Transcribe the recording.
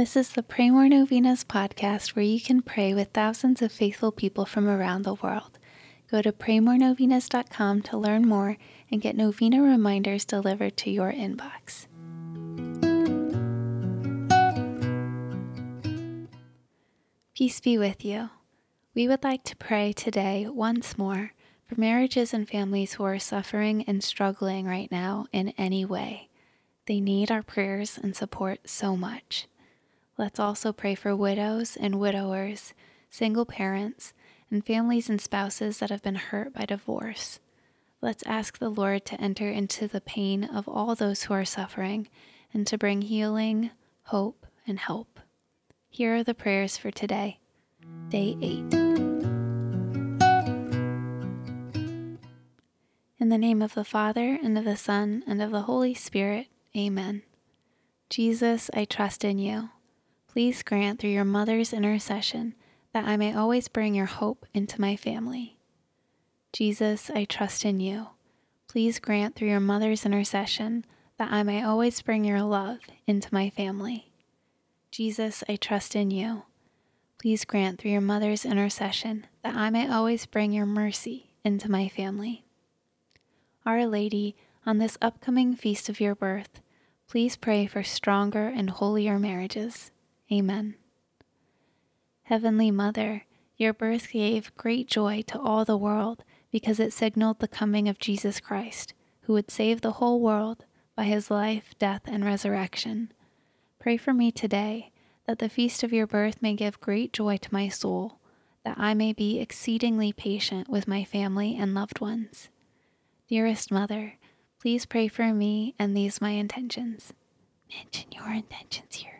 This is the Pray More Novenas podcast where you can pray with thousands of faithful people from around the world. Go to praymorenovenas.com to learn more and get novena reminders delivered to your inbox. Peace be with you. We would like to pray today once more for marriages and families who are suffering and struggling right now in any way. They need our prayers and support so much. Let's also pray for widows and widowers, single parents, and families and spouses that have been hurt by divorce. Let's ask the Lord to enter into the pain of all those who are suffering and to bring healing, hope, and help. Here are the prayers for today, day 8. In the name of the Father, and of the Son, and of the Holy Spirit, amen. Jesus, I trust in you. Please grant through your mother's intercession that I may always bring your hope into my family. Jesus, I trust in you. Please grant through your mother's intercession that I may always bring your love into my family. Jesus, I trust in you. Please grant through your mother's intercession that I may always bring your mercy into my family. Our Lady, on this upcoming feast of your birth, please pray for stronger and holier marriages. Amen. Heavenly Mother, your birth gave great joy to all the world because it signaled the coming of Jesus Christ, who would save the whole world by his life, death, and resurrection. Pray for me today that the feast of your birth may give great joy to my soul, that I may be exceedingly patient with my family and loved ones. Dearest Mother, please pray for me and these my intentions. Mention your intentions here.